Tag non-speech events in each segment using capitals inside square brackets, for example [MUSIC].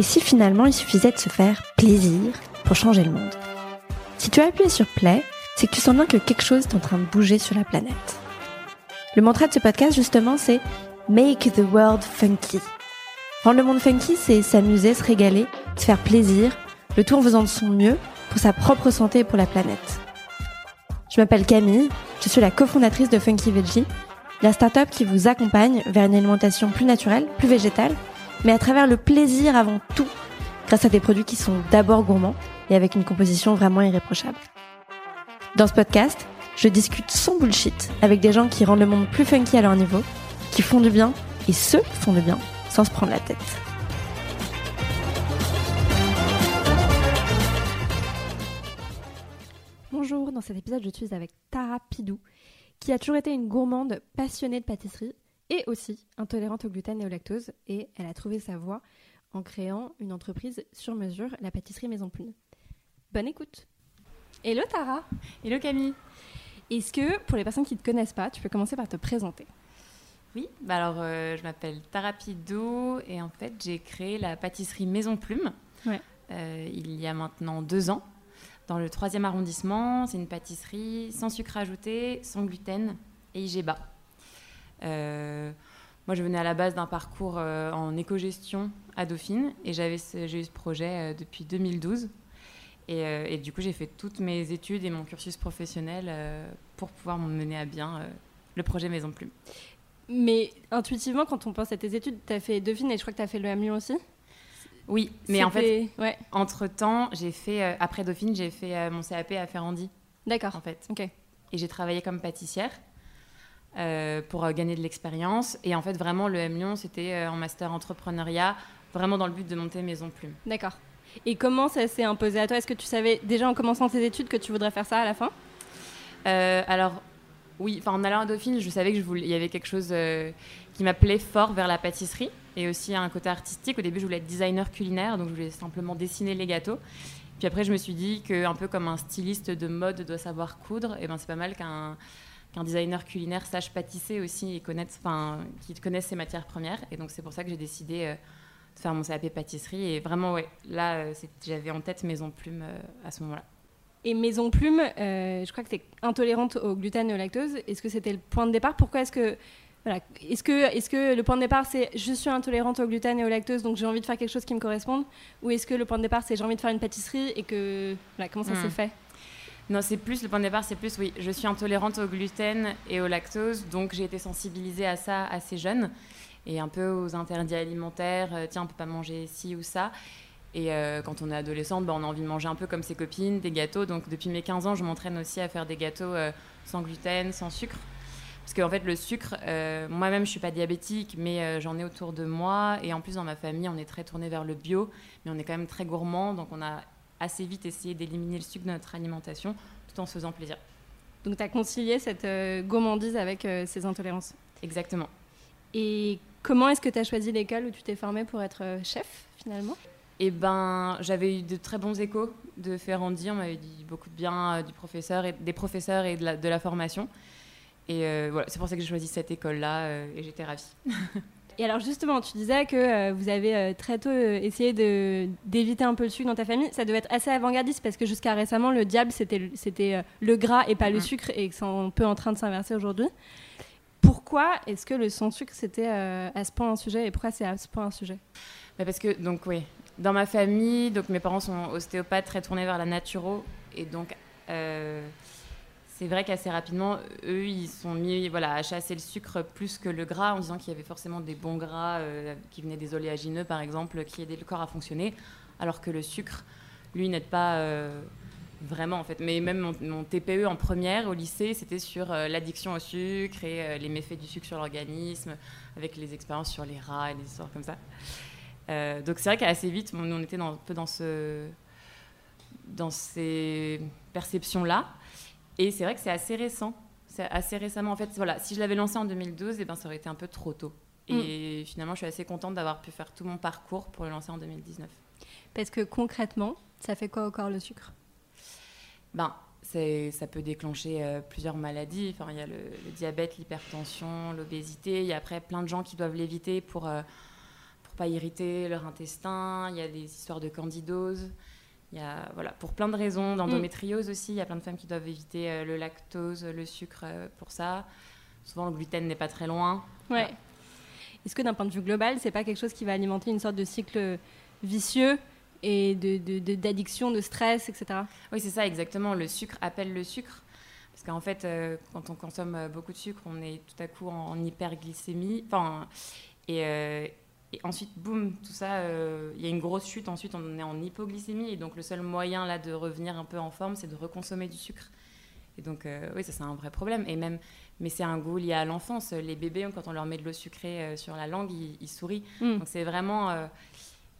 Et si finalement il suffisait de se faire plaisir pour changer le monde? Si tu as appuyé sur play, c'est que tu sens bien que quelque chose est en train de bouger sur la planète. Le mantra de ce podcast, justement, c'est Make the world funky. Rendre le monde funky, c'est s'amuser, se régaler, se faire plaisir, le tout en faisant de son mieux pour sa propre santé et pour la planète. Je m'appelle Camille, je suis la cofondatrice de Funky Veggie, la start-up qui vous accompagne vers une alimentation plus naturelle, plus végétale, mais à travers le plaisir avant tout, grâce à des produits qui sont d'abord gourmands et avec une composition vraiment irréprochable. Dans ce podcast, je discute sans bullshit avec des gens qui rendent le monde plus funky à leur niveau, qui font du bien et qui font du bien sans se prendre la tête. Bonjour, dans cet épisode, je suis avec Tara Pidou, qui a toujours été une gourmande passionnée de pâtisserie et aussi intolérante au gluten et au lactose, et elle a trouvé sa voie en créant une entreprise sur mesure, la pâtisserie Maison Plume. Bonne écoute Hello Tara Hello Camille Est-ce que, pour les personnes qui ne te connaissent pas, tu peux commencer par te présenter? Oui, bah alors euh, je m'appelle Tara Pidou et en fait j'ai créé la pâtisserie Maison Plume euh, il y a maintenant deux ans dans le troisième arrondissement. C'est une pâtisserie sans sucre ajouté, sans gluten et IGBA. Euh, moi, je venais à la base d'un parcours euh, en éco-gestion à Dauphine et j'ai eu ce projet euh, depuis 2012. Et, du coup, j'ai fait toutes mes études et mon cursus professionnel pour pouvoir mener à bien le projet Maison Plume. Mais intuitivement, quand on pense à tes études, tu as fait Dauphine et je crois que tu as fait le Lyon aussi? Oui, mais en fait, entre-temps, j'ai fait, après Dauphine, j'ai fait mon CAP à Ferrandi. D'accord. En fait. Ok. Et j'ai travaillé comme pâtissière euh, pour gagner de l'expérience. Et en fait, vraiment, le M Lyon, c'était en master entrepreneuriat, vraiment dans le but de monter Maison Plume. D'accord. Et comment ça s'est imposé à toi? Est-ce que tu savais déjà en commençant tes études que tu voudrais faire ça à la fin? Alors, oui, enfin en allant à Dauphine, je savais que je voulais, il y avait quelque chose qui m'appelait fort vers la pâtisserie et aussi un côté artistique. Au début, je voulais être designer culinaire, donc je voulais simplement dessiner les gâteaux. Puis après, je me suis dit qu'un peu comme un styliste de mode doit savoir coudre, et ben c'est pas mal qu'un qu'un designer culinaire sache pâtisser aussi et connaître, enfin, qu'il connaisse ses matières premières. Et donc c'est pour ça que j'ai décidé euh, de faire mon CAP pâtisserie. Et vraiment, ouais, là, euh, j'avais en tête Maison Plume euh, à ce moment-là. Et Maison Plume, je crois que tu es intolérante au gluten et au lactose. Est-ce que c'était le point de départ? Pourquoi est-ce que est-ce que, est que le point de départ, c'est je suis intolérante au gluten et au lactose, donc j'ai envie de faire quelque chose qui me corresponde? Ou est-ce que le point de départ, c'est j'ai envie de faire une pâtisserie et que. comment ça s'est hmm. fait? Non, c'est plus, le point de départ, c'est plus, oui, je suis intolérante au gluten et au lactose, donc j'ai été sensibilisée à ça assez jeune, et un peu aux interdits alimentaires, euh, tiens, on peut pas manger ci ou ça. Et euh, quand on est adolescente, bah, on a envie de manger un peu comme ses copines, des gâteaux. Donc depuis mes 15 ans, je m'entraîne aussi à faire des gâteaux euh, sans gluten, sans sucre. Parce qu'en fait, le sucre, moi-même, je suis pas diabétique, mais j'en ai autour de moi. Et en plus, dans ma famille, on est très tourné vers le bio, mais on est quand même très gourmand. Donc, on a assez vite essayé d'éliminer le sucre de notre alimentation tout en se faisant plaisir. Donc, tu as concilié cette euh, gourmandise avec ces intolérances Exactement. Et comment est-ce que tu as choisi l'école où tu t'es formée pour être chef, finalement? Eh ben, j'avais eu de très bons échos de Ferrandi. On m'avait dit beaucoup de bien du professeur et des professeurs et de la, de la formation. Et euh, voilà, c'est pour ça que j'ai choisi cette école-là euh, et j'étais ravie. [LAUGHS] Et alors justement, tu disais que euh, vous avez très tôt essayé d'éviter un peu le sucre dans ta famille. Ça devait être assez avant-gardiste parce que jusqu'à récemment, le diable, c'était le gras et pas le mm-hmm. sucre et que c'est un peu en train de s'inverser aujourd'hui. Pourquoi est-ce que le sans-sucre, c'était à ce point un sujet et pourquoi c'est à ce point un sujet? Bah, Parce que, donc oui, dans ma famille, donc mes parents sont ostéopathes très tournés vers la naturo et donc c'est vrai qu'assez rapidement, eux, ils sont mis voilà, à chasser le sucre plus que le gras, en disant qu'il y avait forcément des bons gras euh, qui venaient des oléagineux, par exemple, qui aidaient le corps à fonctionner, alors que le sucre, lui, n'aide pas euh, vraiment, en fait. Mais même mon, TPE en première, au lycée, c'était sur euh, l'addiction au sucre et les méfaits du sucre sur l'organisme, avec les expériences sur les rats et des histoires comme ça. donc c'est vrai qu'assez vite, on était un peu dans, ce, dans ces perceptions-là. Et c'est vrai que c'est assez récent. C'est assez récemment. En fait, voilà, si je l'avais lancé en 2012, eh ben, ça aurait été un peu trop tôt. Et mm. finalement, je suis assez contente d'avoir pu faire tout mon parcours pour le lancer en 2019. Parce que concrètement, ça fait quoi au corps le sucre? Ben, ça peut déclencher euh, plusieurs maladies. Enfin, il y a le, diabète, l'hypertension, l'obésité. Il y a après plein de gens qui doivent l'éviter pour, euh, pas irriter leur intestin. Il y a des histoires de candidose. Il y a, voilà, pour plein de raisons, d'endométriose aussi. Il y a plein de femmes qui doivent éviter euh, le lactose, le sucre euh, pour ça. Souvent, le gluten n'est pas très loin. Ouais. Est-ce que d'un point de vue global, c'est pas quelque chose qui va alimenter une sorte de cycle vicieux et d'addiction, de, de, stress, etc. Oui, c'est ça, exactement. Le sucre appelle le sucre. Parce qu'en fait, euh, quand on consomme beaucoup de sucre, on est tout à coup en, hyperglycémie. Enfin, et, et ensuite, boum, tout ça, euh, il y a une grosse chute. Ensuite, on est en hypoglycémie. Et donc, le seul moyen là de revenir un peu en forme, c'est de reconsommer du sucre. Et donc, euh, oui, ça, c'est un vrai problème. Et même, mais c'est un goût lié à l'enfance. Les bébés, quand on leur met de l'eau sucrée euh, sur la langue, ils, sourient. Mm. Donc, c'est vraiment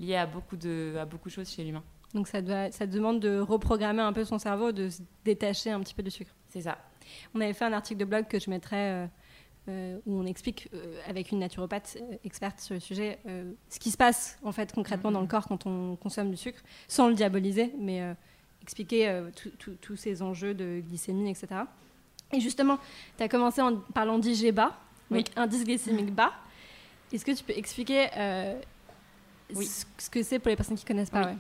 lié à beaucoup, de, à beaucoup de choses chez l'humain. Donc, ça, doit, ça demande de reprogrammer un peu son cerveau, de se détacher un petit peu du sucre. C'est ça. On avait fait un article de blog que je mettrai euh, où on explique euh, avec une naturopathe euh, experte sur le sujet ce qui se passe en fait concrètement dans le corps quand on consomme du sucre, sans le diaboliser, mais expliquer tous ces enjeux de glycémie, etc. Et justement, tu as commencé en parlant d'IGBA, donc indice glycémique bas. Est-ce que tu peux expliquer ce que c'est pour les personnes qui ne connaissent pas?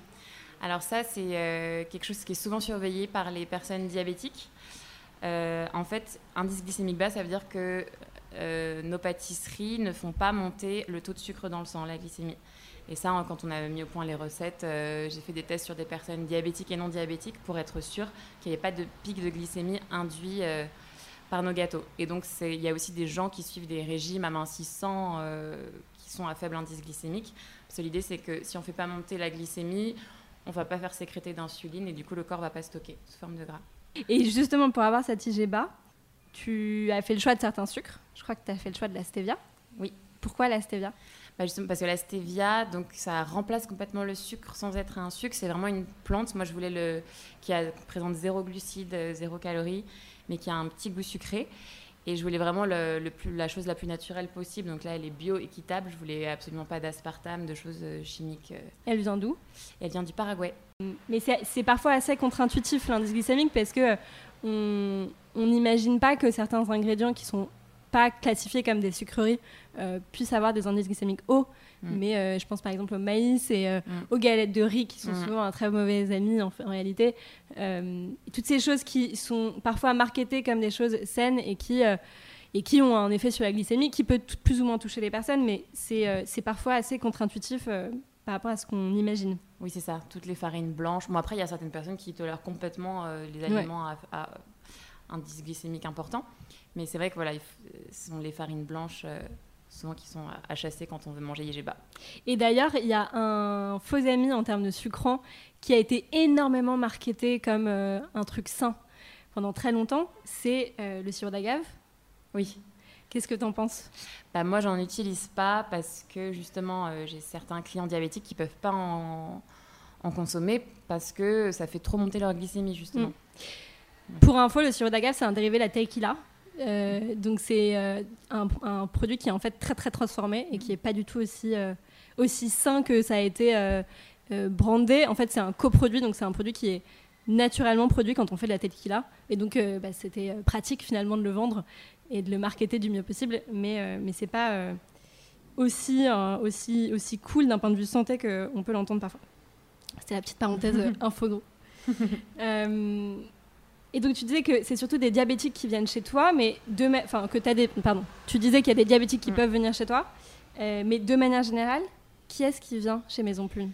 Alors ça, c'est quelque chose qui est souvent surveillé par les personnes diabétiques. En fait, indice glycémique bas, ça veut dire que euh, nos pâtisseries ne font pas monter le taux de sucre dans le sang, la glycémie. Et ça, quand on a mis au point les recettes, euh, j'ai fait des tests sur des personnes diabétiques et non diabétiques pour être sûr qu'il n'y avait pas de pic de glycémie induit euh, par nos gâteaux. Et donc, il y a aussi des gens qui suivent des régimes amincissants qui sont à faible indice glycémique. Parce que l'idée, c'est que si on ne fait pas monter la glycémie, on ne va pas faire sécréter d'insuline et du coup, le corps ne va pas stocker sous forme de gras. Et justement, pour avoir cette IG bas, tu as fait le choix de certains sucres. Je crois que tu as fait le choix de la stevia. Oui. Pourquoi la stevia? Bah Justement parce que la stevia, donc ça remplace complètement le sucre sans être un sucre. C'est vraiment une plante. Moi, je voulais le qui a, présente zéro glucides, zéro calories, mais qui a un petit goût sucré. Et je voulais vraiment le, plus, la chose la plus naturelle possible. Donc là, elle est bio, équitable. Je voulais absolument pas d'aspartame, de choses euh, chimiques. Euh. Elle vient d'où? Elle vient du Paraguay. Mais c'est parfois assez contre-intuitif l'indice glycémique parce que on n'imagine pas que certains ingrédients qui sont pas classifiés comme des sucreries euh, puissent avoir des indices glycémiques hauts. Mm. Mais euh, je pense par exemple au maïs et euh, mm. aux galettes de riz qui sont mm. souvent un très mauvais ami en, réalité. toutes ces choses qui sont parfois marketées comme des choses saines et qui, et qui ont un effet sur la glycémie qui peut plus ou moins toucher les personnes, mais c'est parfois assez contre-intuitif par rapport à ce qu'on imagine. Oui, c'est ça. Toutes les farines blanches. Bon, après, il y a certaines personnes qui tolèrent complètement les aliments à, indice glycémique important. Mais c'est vrai que voilà, ce sont les farines blanches euh, souvent qui sont à, chasser quand on veut manger yéjéba. Et d'ailleurs, il y a un faux ami en termes de sucrant qui a été énormément marketé comme euh, un truc sain pendant très longtemps, c'est euh, le sirop d'agave. Oui. Qu'est-ce que tu en penses? Bah, Moi, j'en utilise pas parce que justement, j'ai certains clients diabétiques qui peuvent pas en, en, consommer parce que ça fait trop monter leur glycémie, justement. Mm. Pour info, le sirop d'agave, c'est un dérivé de la tequila. Euh, donc c'est euh, un, produit qui est en fait très très transformé et qui est pas du tout aussi euh, aussi sain que ça a été brandé. En fait, c'est un coproduit, donc c'est un produit qui est naturellement produit quand on fait de la tequila. Et donc, bah, c'était pratique finalement de le vendre et de le marketer du mieux possible. Mais mais c'est pas aussi aussi aussi cool d'un point de vue santé qu'on peut l'entendre parfois. C'était la petite parenthèse [LAUGHS] info. [LAUGHS] Et donc tu disais que c'est surtout des diabétiques qui viennent chez toi, mais de enfin que as des pardon, tu disais qu'il y a des diabétiques qui mm. peuvent venir chez toi, euh, mais de manière générale, qui est-ce qui vient chez Maison Plume?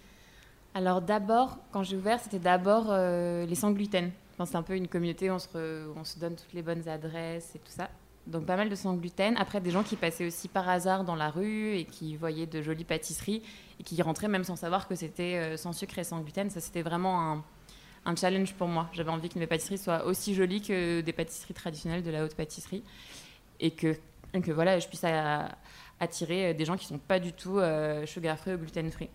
Alors d'abord, quand j'ai ouvert, c'était d'abord euh, les sans gluten. Enfin, c'est un peu une communauté où on, se on se donne toutes les bonnes adresses et tout ça. Donc pas mal de sans gluten. Après, des gens qui passaient aussi par hasard dans la rue et qui voyaient de jolies pâtisseries et qui rentraient même sans savoir que c'était euh, sans sucre et sans gluten. Ça, c'était vraiment un un challenge pour moi. J'avais envie que mes pâtisseries soient aussi jolies que des pâtisseries traditionnelles de la haute pâtisserie et que, que voilà, je puisse attirer des gens qui sont pas du tout euh, sugar free ou gluten free.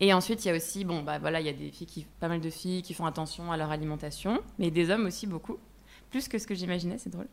Et ensuite, il y a aussi, bon, bah voilà, il y a des filles qui, pas mal de filles qui font attention à leur alimentation, mais des hommes aussi beaucoup, plus que ce que j'imaginais, c'est drôle.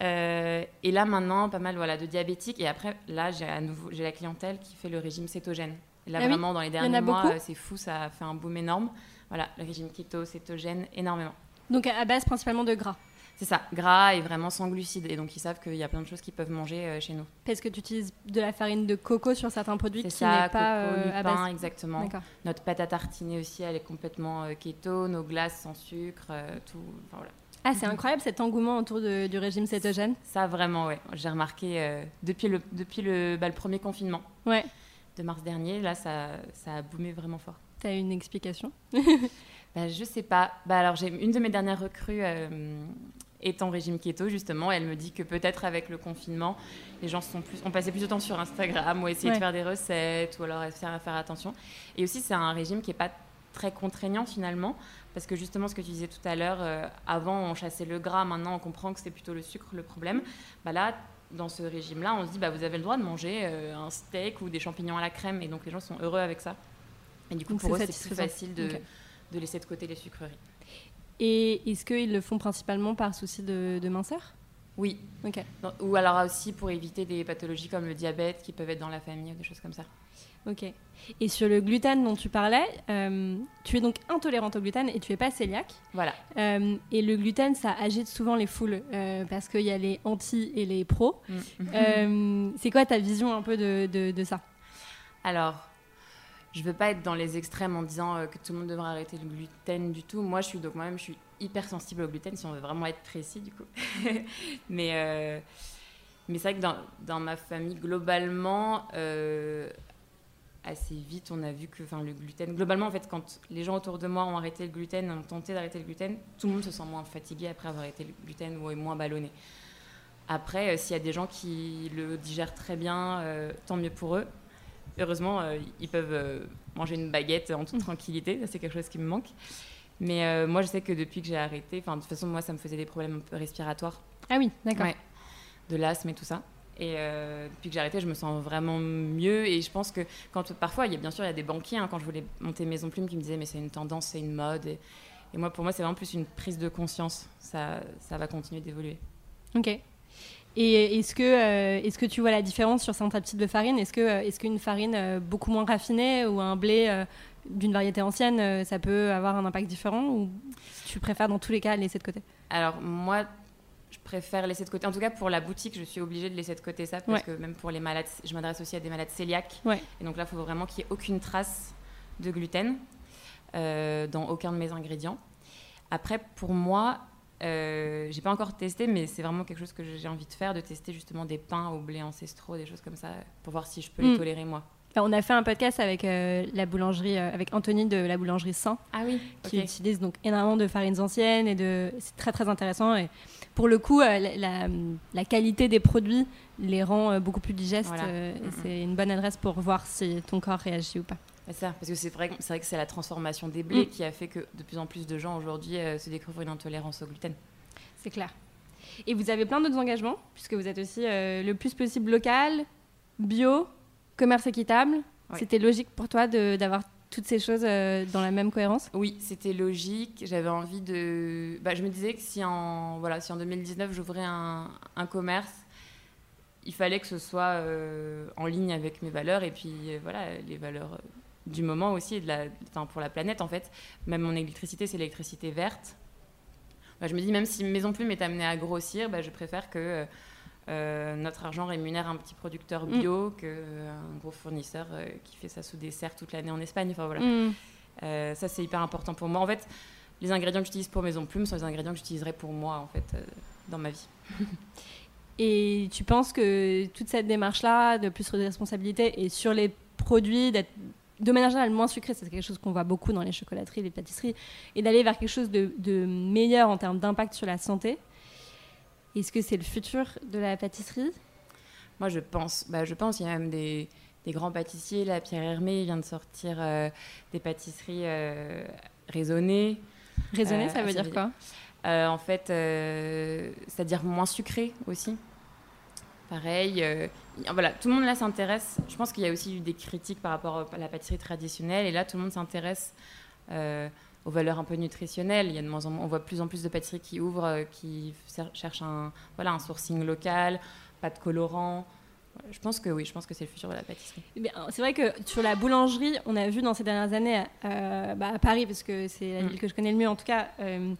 Euh, et là maintenant, pas mal voilà de diabétiques. Et après, là, j'ai à nouveau, j'ai la clientèle qui fait le régime cétogène. Et là, ah vraiment, dans les derniers mois, euh, c'est fou, ça a fait un boom énorme. Voilà, le régime keto, cétogène, énormément. Donc à base principalement de gras C'est ça, gras et vraiment sans glucides. Et donc, ils savent qu'il y a plein de choses qu'ils peuvent manger euh, chez nous. Parce que tu utilises de la farine de coco sur certains produits C'est qui n'est pas coco, euh, à lupin, base. exactement. Notre pâte à tartiner aussi, elle est complètement euh, keto. Nos glaces sans sucre, tout. Enfin, voilà. Ah, c'est incroyable cet engouement autour de- du régime cétogène. Ça, vraiment, ouais. J'ai remarqué euh, depuis, le, depuis le, bah, le premier confinement Ouais. de mars dernier, là, ça, ça a boomé vraiment fort. T'as une explication? [LAUGHS] Bah, je sais pas. Bah, alors, j'ai une de mes dernières recrues euh, est en régime keto, justement. Et elle me dit que peut-être avec le confinement, les gens sont plus, ont passé plus de temps sur Instagram ou essayer Ouais. de faire des recettes ou alors essayer à faire attention. Et aussi, c'est un régime qui est pas très contraignant finalement. Parce que justement, ce que tu disais tout à l'heure, euh, avant on chassait le gras, maintenant on comprend que c'est plutôt le sucre le problème. Bah là, dans ce régime-là, on se dit, bah, vous avez le droit de manger euh, un steak ou des champignons à la crème. Et donc les gens sont heureux avec ça. Et du coup, Donc, pour eux, c'est plus facile de, de laisser de côté les sucreries. Et est-ce qu'ils le font principalement par souci de, de minceur? Oui. Ok. Dans- Ou alors aussi pour éviter des pathologies comme le diabète qui peuvent être dans la famille ou des choses comme ça. Ok. Et sur le gluten dont tu parlais, euh, tu es donc intolérante au gluten et tu es pas cœliaque. Voilà. Euh, et le gluten, ça agite souvent les foules euh, parce qu'il y a les anti et les pros. Mm. C'est quoi ta vision un peu de, de- de ça? Alors, je veux pas être dans les extrêmes en disant euh, que tout le monde devrait arrêter le gluten du tout. Moi, je suis donc moi-même, je suis hyper sensible au gluten si on veut vraiment être précis du coup. [LAUGHS] mais euh, mais c'est vrai que dans, ma famille, globalement, euh, assez vite, on a vu que le gluten. Globalement, en fait, quand les gens autour de moi ont arrêté le gluten, ont tenté d'arrêter le gluten, tout le monde se sent moins fatigué après avoir arrêté le gluten ou est moins ballonné. Après, s'il y a des gens qui le digèrent très bien, tant mieux pour eux. Heureusement, euh, ils peuvent euh, manger une baguette en toute tranquillité. C'est quelque chose qui me manque. Mais euh, moi, je sais que depuis que j'ai arrêté, enfin, de toute façon, moi, ça me faisait des problèmes un peu respiratoires, Ah oui, d'accord. Ouais. de l'asthme et tout ça. Et euh, depuis que j'ai arrêté, je me sens vraiment mieux. Et je pense que quand parfois, il y a bien sûr, il y a des banquiers. hein, quand je voulais monter Maison Plume, qui me disaient mais c'est une tendance, c'est une mode. Et, et moi, pour moi, c'est vraiment plus une prise de conscience. Ça, ça va continuer d'évoluer. Ok. Et est-ce que, euh, est-ce que tu vois la différence sur certains types de farine? Est-ce que, euh, est-ce qu'une farine euh, beaucoup moins raffinée ou un blé d'une variété ancienne, ça peut avoir un impact différent? Ou tu préfères dans tous les cas laisser de côté? Alors moi, je préfère laisser de côté. En tout cas, pour la boutique, je suis obligée de laisser de côté ça parce Ouais. que même pour les malades, je m'adresse aussi à des malades cœliaques. Ouais. Et donc là, il faut vraiment qu'il n'y ait aucune trace de gluten euh, dans aucun de mes ingrédients. Après, pour moi, euh, j'ai pas encore testé, mais c'est vraiment quelque chose que j'ai envie de faire, de tester justement des pains au blé ancestraux, des choses comme ça, pour voir si je peux Mm. les tolérer moi. Bah, On a fait un podcast avec euh, la boulangerie, euh, avec Anthony de la boulangerie Saint, Ah oui, qui utilise donc énormément de farines anciennes et de c'est très très intéressant et pour le coup euh, la, qualité des produits les rend beaucoup plus digestes Voilà. et Mhm. c'est une bonne adresse pour voir si ton corps réagit ou pas. C'est ça, parce que c'est vrai, que- c'est vrai que c'est la transformation des blés Mm. qui a fait que de plus en plus de gens aujourd'hui euh, se découvrent une intolérance au gluten. C'est clair. Et vous avez plein d'autres engagements puisque vous êtes aussi euh, le plus possible local, bio, commerce équitable. Oui. C'était logique pour toi d'avoir toutes ces choses euh, dans la même cohérence? Oui, c'était logique. J'avais envie de. Bah, je me disais que si en, voilà, si en 2019 j'ouvrais un, un commerce, il fallait que ce soit euh, en ligne avec mes valeurs et puis voilà, les valeurs du moment aussi et de la, enfin, pour la planète en fait. Même mon électricité, c'est l'électricité verte. Bah, je me dis, même si Maison Plume est amenée à grossir, bah, je préfère que euh, euh, notre argent rémunère un petit producteur bio qu'un gros fournisseur euh, qui fait ça sous dessert toute l'année en Espagne. Enfin, voilà. Mm. Euh, ça, c'est hyper important pour moi. En fait, les ingrédients que j'utilise pour Maison Plume sont les ingrédients que j'utiliserai pour moi, en fait, euh, dans ma vie. [LAUGHS] Et tu penses que toute cette démarche-là, de plus de responsabilité, et sur les produits, d'être de manière générale moins sucré, c'est quelque chose qu'on voit beaucoup dans les chocolateries, les pâtisseries, et d'aller vers quelque chose de, de meilleur en termes d'impact sur la santé. Est-ce que c'est le futur de la pâtisserie? Moi, je pense, bah, je pense, il y a même des, des grands pâtissiers. Là, Pierre Hermé vient de sortir euh, des pâtisseries euh, raisonnées. Raisonner, Euh, ça veut dire quoi? En fait, c'est-à-dire moins sucré aussi. Pareil, euh, voilà, tout le monde là s'intéresse. Je pense qu'il y a aussi eu des critiques par rapport à la pâtisserie traditionnelle, et là tout le monde s'intéresse euh, aux valeurs un peu nutritionnelles. Il y a de moins en moins, on voit de plus en plus de pâtisseries qui ouvrent, euh, qui cherchent un, voilà, un sourcing local, pas de colorant. Voilà, Je pense que oui, je pense que c'est le futur de la pâtisserie. Eh C'est vrai que sur la boulangerie, on a vu dans ces dernières années, euh, bah, à Paris, parce que c'est la Mm. ville que je connais le mieux en tout cas, euh,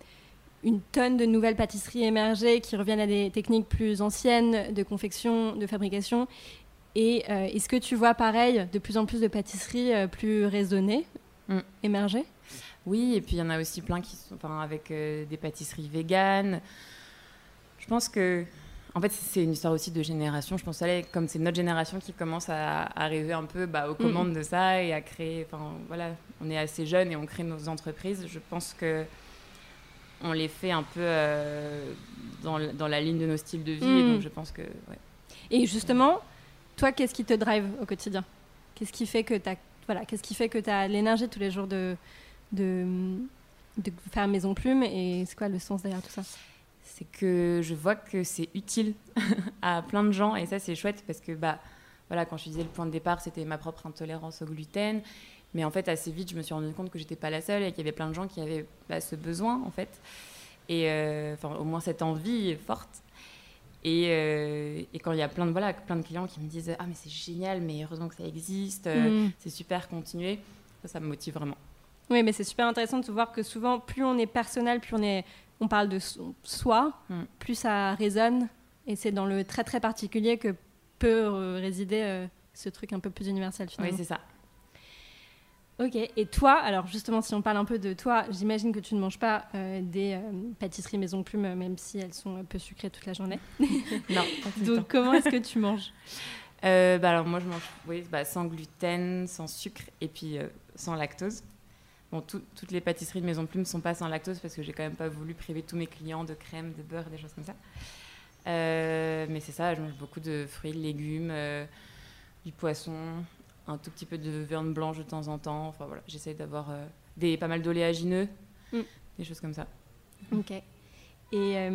une tonne de nouvelles pâtisseries émergées qui reviennent à des techniques plus anciennes de confection, de fabrication. Et euh, est-ce que tu vois pareil, de plus en plus de pâtisseries euh, plus raisonnées mm. émerger? Oui, et puis il y en a aussi plein qui sont enfin, avec des pâtisseries véganes. Je pense que en fait, c'est une histoire aussi de génération. Je pense que comme c'est notre génération qui commence à arriver un peu bah, aux commandes de ça et à créer. Enfin, voilà, on est assez jeunes et on crée nos entreprises. Je pense que on les fait un peu euh, dans, dans, la ligne de nos styles de vie. Et donc, mm. je pense que. Et justement, toi, qu'est-ce qui te drive au quotidien? Qu'est-ce qui fait que tu as, voilà, qu'est-ce qui fait que tu as l'énergie tous les jours de, de, de faire Maison Plume? Et c'est quoi le sens derrière tout ça? C'est que je vois que c'est utile [LAUGHS] à plein de gens et ça c'est chouette parce que bah voilà quand je disais le point de départ c'était ma propre intolérance au gluten mais en fait assez vite je me suis rendu compte que j'étais pas la seule et qu'il y avait plein de gens qui avaient bah, ce besoin en fait et euh, enfin au moins cette envie forte et, euh, et, quand il y a plein de voilà plein de clients qui me disent ah mais c'est génial mais heureusement que ça existe euh, mm. c'est super continuer ça ça me motive vraiment oui mais c'est super intéressant de voir que souvent plus on est personnel plus on est on parle de soi, mm. plus ça résonne. Et c'est dans le très très particulier que peut résider euh, ce truc un peu plus universel finalement. Oui, c'est ça. Ok, et toi, alors justement, si on parle un peu de toi, j'imagine que tu ne manges pas euh, des pâtisseries Maison Plume, même si elles sont un peu sucrées toute la journée. [LAUGHS] non. Donc, comment est-ce que tu manges? Bah, Alors, moi, je mange oui, bah, sans gluten, sans sucre et puis sans lactose. Bon, toutes les pâtisseries de Maison Plume ne sont pas sans lactose parce que j'ai quand même pas voulu priver tous mes clients de crème, de beurre, des choses comme ça. Euh, mais c'est ça, je mange beaucoup de fruits, de légumes, euh, du poisson, un tout petit peu de viande blanche de temps en temps. Enfin voilà, j'essaie d'avoir euh, des pas mal d'oléagineux, mm. des choses comme ça. Ok. Et,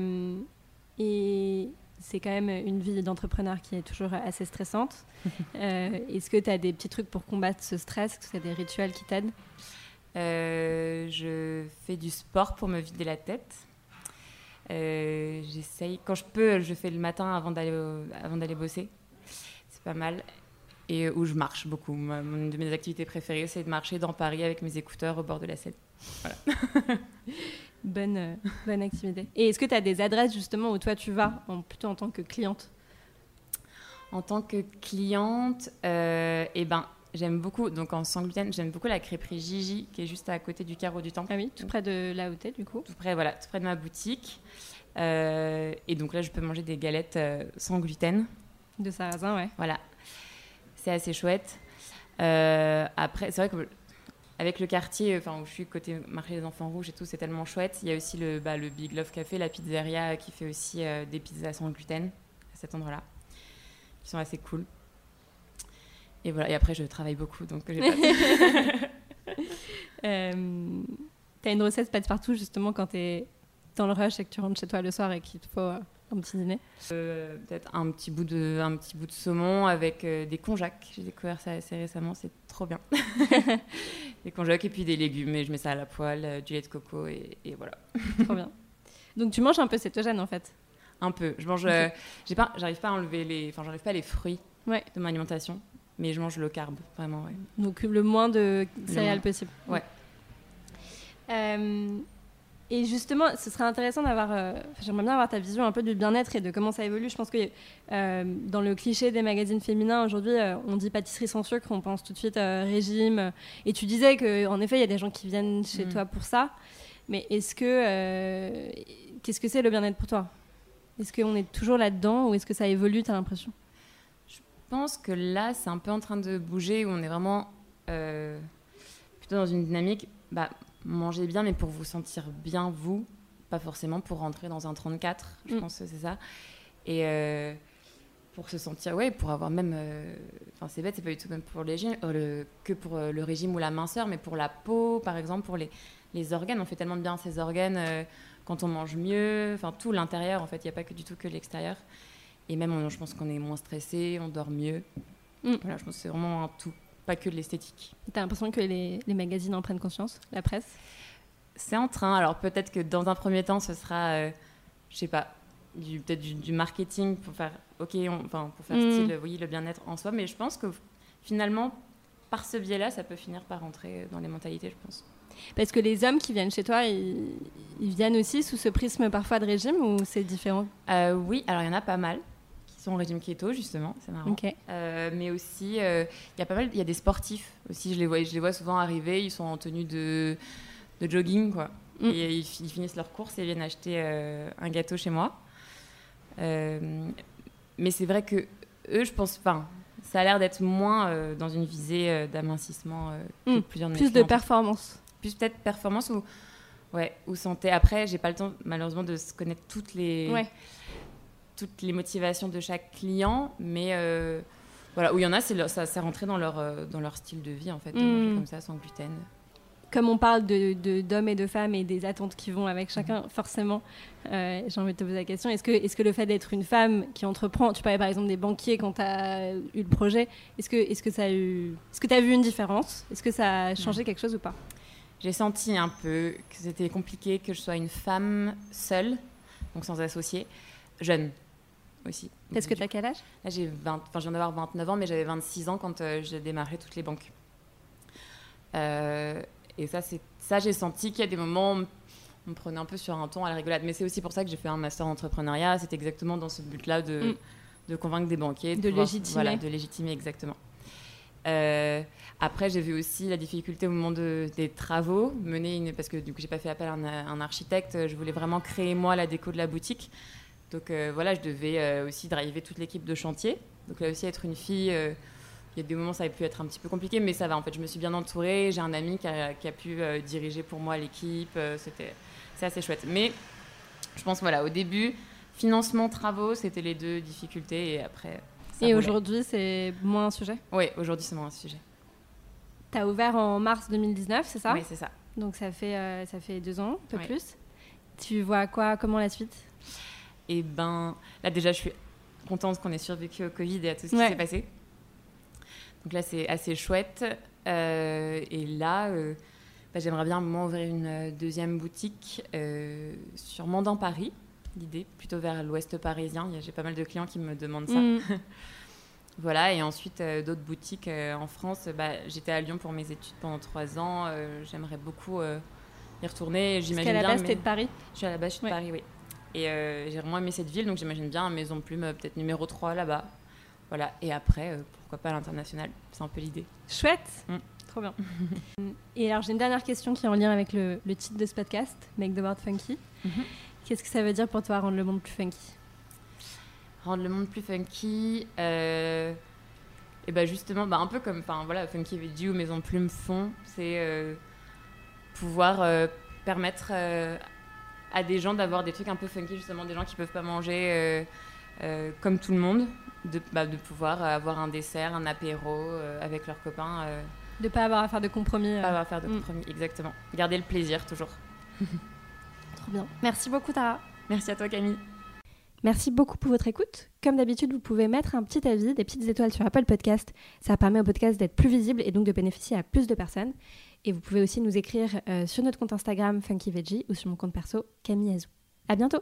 et c'est quand même une vie d'entrepreneur qui est toujours assez stressante. [LAUGHS] Est-ce que tu as des petits trucs pour combattre ce stress? Est-ce que tu as des rituels qui t'aident? Euh, je fais du sport pour me vider la tête. Euh, j'essaye, quand je peux, je fais le matin avant d'aller bosser. C'est pas mal. Et où je marche beaucoup. une de mes activités préférées, c'est de marcher dans Paris avec mes écouteurs au bord de la Seine. Voilà. [LAUGHS] bonne, euh, bonne activité. Et est-ce que tu as des adresses justement où toi tu vas, en, plutôt en tant que cliente? En tant que cliente, euh, eh ben, J'aime beaucoup, donc en sans gluten, j'aime beaucoup la crêperie Gigi qui est juste à côté du carreau du Temple. Ah oui, tout près de la hauteur du coup. Tout près, voilà, tout près de ma boutique. Euh, et donc là, je peux manger des galettes euh, sans gluten. De sarrasin, ouais. Voilà, c'est assez chouette. Euh, après, c'est vrai que avec le quartier, enfin où je suis côté marché des enfants rouges et tout, c'est tellement chouette. Il y a aussi le, bah, le Big Love Café, la pizzeria qui fait aussi des pizzas sans gluten à cet endroit-là, qui sont assez cool. Et voilà. Et après, je travaille beaucoup, donc j'ai pas. [LAUGHS] [LAUGHS] euh, T'as une recette pas de partout justement quand t'es dans le rush et que tu rentres chez toi le soir et qu'il te faut euh, un petit dîner euh, Peut-être un petit bout de un petit bout de saumon avec euh, des konjac. J'ai découvert ça assez récemment, c'est trop bien. [LAUGHS] des konjac et puis des légumes et je mets ça à la poêle, du lait de coco et, voilà. trop bien. Donc tu manges un peu cétogène en fait Un peu. Je mange. j'ai pas, j'arrive pas à enlever les, enfin j'arrive pas les fruits ouais. de mon alimentation mais je mange le carbe, vraiment, ouais. Donc le moins de céréales possible. Ouais. Euh, et justement, ce serait intéressant d'avoir. Euh, j'aimerais bien avoir ta vision un peu du bien-être et de comment ça évolue. Je pense que euh, dans le cliché des magazines féminins, aujourd'hui, on dit pâtisserie sans sucre, on pense tout de suite régime. Et tu disais qu'en effet, il y a des gens qui viennent chez mm. toi pour ça. Mais est-ce que. Qu'est-ce que c'est le bien-être pour toi? Est-ce qu'on est toujours là-dedans ou est-ce que ça évolue, tu as l'impression? Je pense que là, c'est un peu en train de bouger, où on est vraiment euh, plutôt dans une dynamique, bah, mangez bien, mais pour vous sentir bien, vous, pas forcément pour rentrer dans un 34, je mm. pense que c'est ça. Et euh, pour se sentir, ouais, pour avoir même, euh, enfin c'est bête, c'est pas du tout même pour les, le, que pour le régime ou la minceur, mais pour la peau, par exemple, pour les, les organes, on fait tellement bien ces organes quand on mange mieux, enfin tout l'intérieur, en fait, il n'y a pas que du tout que l'extérieur. Et même, je pense qu'on est moins stressé, on dort mieux. Mm. Voilà, je pense que c'est vraiment un tout, pas que de l'esthétique. T'as l'impression que les, les, magazines en prennent conscience, la presse? C'est en train. Alors peut-être que dans un premier temps, ce sera, euh, je sais pas, peut-être du, marketing pour faire, ok, enfin pour faire mm. style, oui, le bien-être en soi. Mais je pense que finalement, par ce biais-là, ça peut finir par rentrer dans les mentalités, je pense. Parce que les hommes qui viennent chez toi, ils, viennent aussi sous ce prisme parfois de régime ou c'est différent? Euh, Oui, alors il y en a pas mal sont au régime keto justement, c'est marrant. Euh, mais aussi, euh, il y a pas mal, il y a des sportifs aussi. Je les vois, je les vois souvent arriver. Ils sont en tenue de, de jogging quoi. Mm. Et ils, finissent leur course et viennent acheter un gâteau chez moi. mais c'est vrai que eux, je pense, enfin, ça a l'air d'être moins dans une visée d'amincissement que mm. plusieurs Plus de performance plus peut-être performance ou, ouais, ou santé. Après, j'ai pas le temps, malheureusement, de connaître toutes les, toutes les motivations de chaque client, mais euh, voilà, où il y en a, c'est ça s'est rentré dans leur, euh, dans leur style de vie, en fait, de manger hmm. comme ça, sans gluten. Comme on parle d'hommes de, d'hommes et de femmes et des attentes qui vont avec chacun, mhm. forcément, euh, j'ai envie de te poser la question, est-ce que, est -ce que le fait d'être une femme qui entreprend, tu parlais par exemple des banquiers quand tu as eu le projet, est-ce que, est -ce que ça a eu... Est-ce que tu as vu une différence? Est-ce que ça a changé mhm. quelque chose ou pas? J'ai senti un peu que c'était compliqué que je sois une femme seule, donc sans associé, jeune aussi. Parce que tu as quel âge Là, j'ai 20, enfin, je viens d'avoir 29 ans, mais j'avais 26 ans quand euh, j'ai démarré toutes les banques. Euh, et ça, c'est ça, j'ai senti qu'il y a des moments, où on me prenait un peu sur un ton à la rigolade. Mais c'est aussi pour ça que j'ai fait un master en entrepreneuriat. C'est exactement dans ce but-là de, mm. de, convaincre des banquiers. De, légitimer. Voilà, de légitimer, exactement. Euh, après, j'ai vu aussi la difficulté au moment des travaux, mener une, parce que du coup, j'ai pas fait appel à un, architecte. Je voulais vraiment créer moi la déco de la boutique. Donc euh, voilà, je devais euh, aussi driver toute l'équipe de chantier. Donc là aussi, être une fille, il y a des moments ça a pu être un petit peu compliqué, mais ça va. En fait, je me suis bien entourée. J'ai un ami qui a, qui a pu diriger pour moi l'équipe. c'était c'est assez chouette. Mais je pense voilà, au début, financement, travaux, c'était les deux difficultés, et après. Et aujourd'hui, c'est moins un sujet? Oui, aujourd'hui, c'est moins un sujet. Tu as ouvert en mars 2019, c'est ça? Oui, c'est ça. Donc ça fait, euh, ça fait deux ans, un peu plus. Tu vois quoi? Comment la suite? Eh ben, là déjà, je suis contente qu'on ait survécu au Covid et à tout ce qui s'est passé. Donc là, c'est assez chouette. Euh, et là, euh, bah, j'aimerais bien m'ouvrir une deuxième boutique sûrement dans Paris l'idée, plutôt vers l'ouest parisien. J'ai pas mal de clients qui me demandent ça. Mm. [LAUGHS] voilà, et ensuite euh, d'autres boutiques euh, en France. Bah, J'étais à Lyon pour mes études pendant trois ans. Euh, j'aimerais beaucoup y retourner. J'imagine bien. à la base, de Paris? Je suis à la base, je suis de Paris, oui. Et j'ai vraiment aimé cette ville, donc j'imagine bien Maison Plume, peut-être numéro 3 là-bas. Voilà, et après, pourquoi pas l'international C'est un peu l'idée. Chouette mm. Trop bien. [LAUGHS] et alors, j'ai une dernière question qui est en lien avec le, titre de ce podcast, Make the World Funky. Mm-hmm. Qu'est-ce que ça veut dire pour toi rendre le monde plus funky? Rendre le monde plus funky, euh, et ben justement, bah un peu comme, voilà, Funky Veggie ou Maison Plume font, c'est euh, pouvoir euh, permettre à des gens d'avoir des trucs un peu funky, justement, des gens qui peuvent pas manger comme tout le monde, de, bah, de pouvoir avoir un dessert, un apéro avec leurs copains. de pas avoir à faire de compromis. Pas avoir à faire de mm. compromis, exactement. Garder le plaisir toujours. [LAUGHS] bien. Merci beaucoup, Tara. Merci à toi, Camille. Merci beaucoup pour votre écoute. Comme d'habitude, vous pouvez mettre un petit avis, des petites étoiles sur Apple Podcast. Ça permet au podcast d'être plus visible et donc de bénéficier à plus de personnes. Et vous pouvez aussi nous écrire euh, sur notre compte Instagram Funky Veggie ou sur mon compte perso Camille Azou. À bientôt!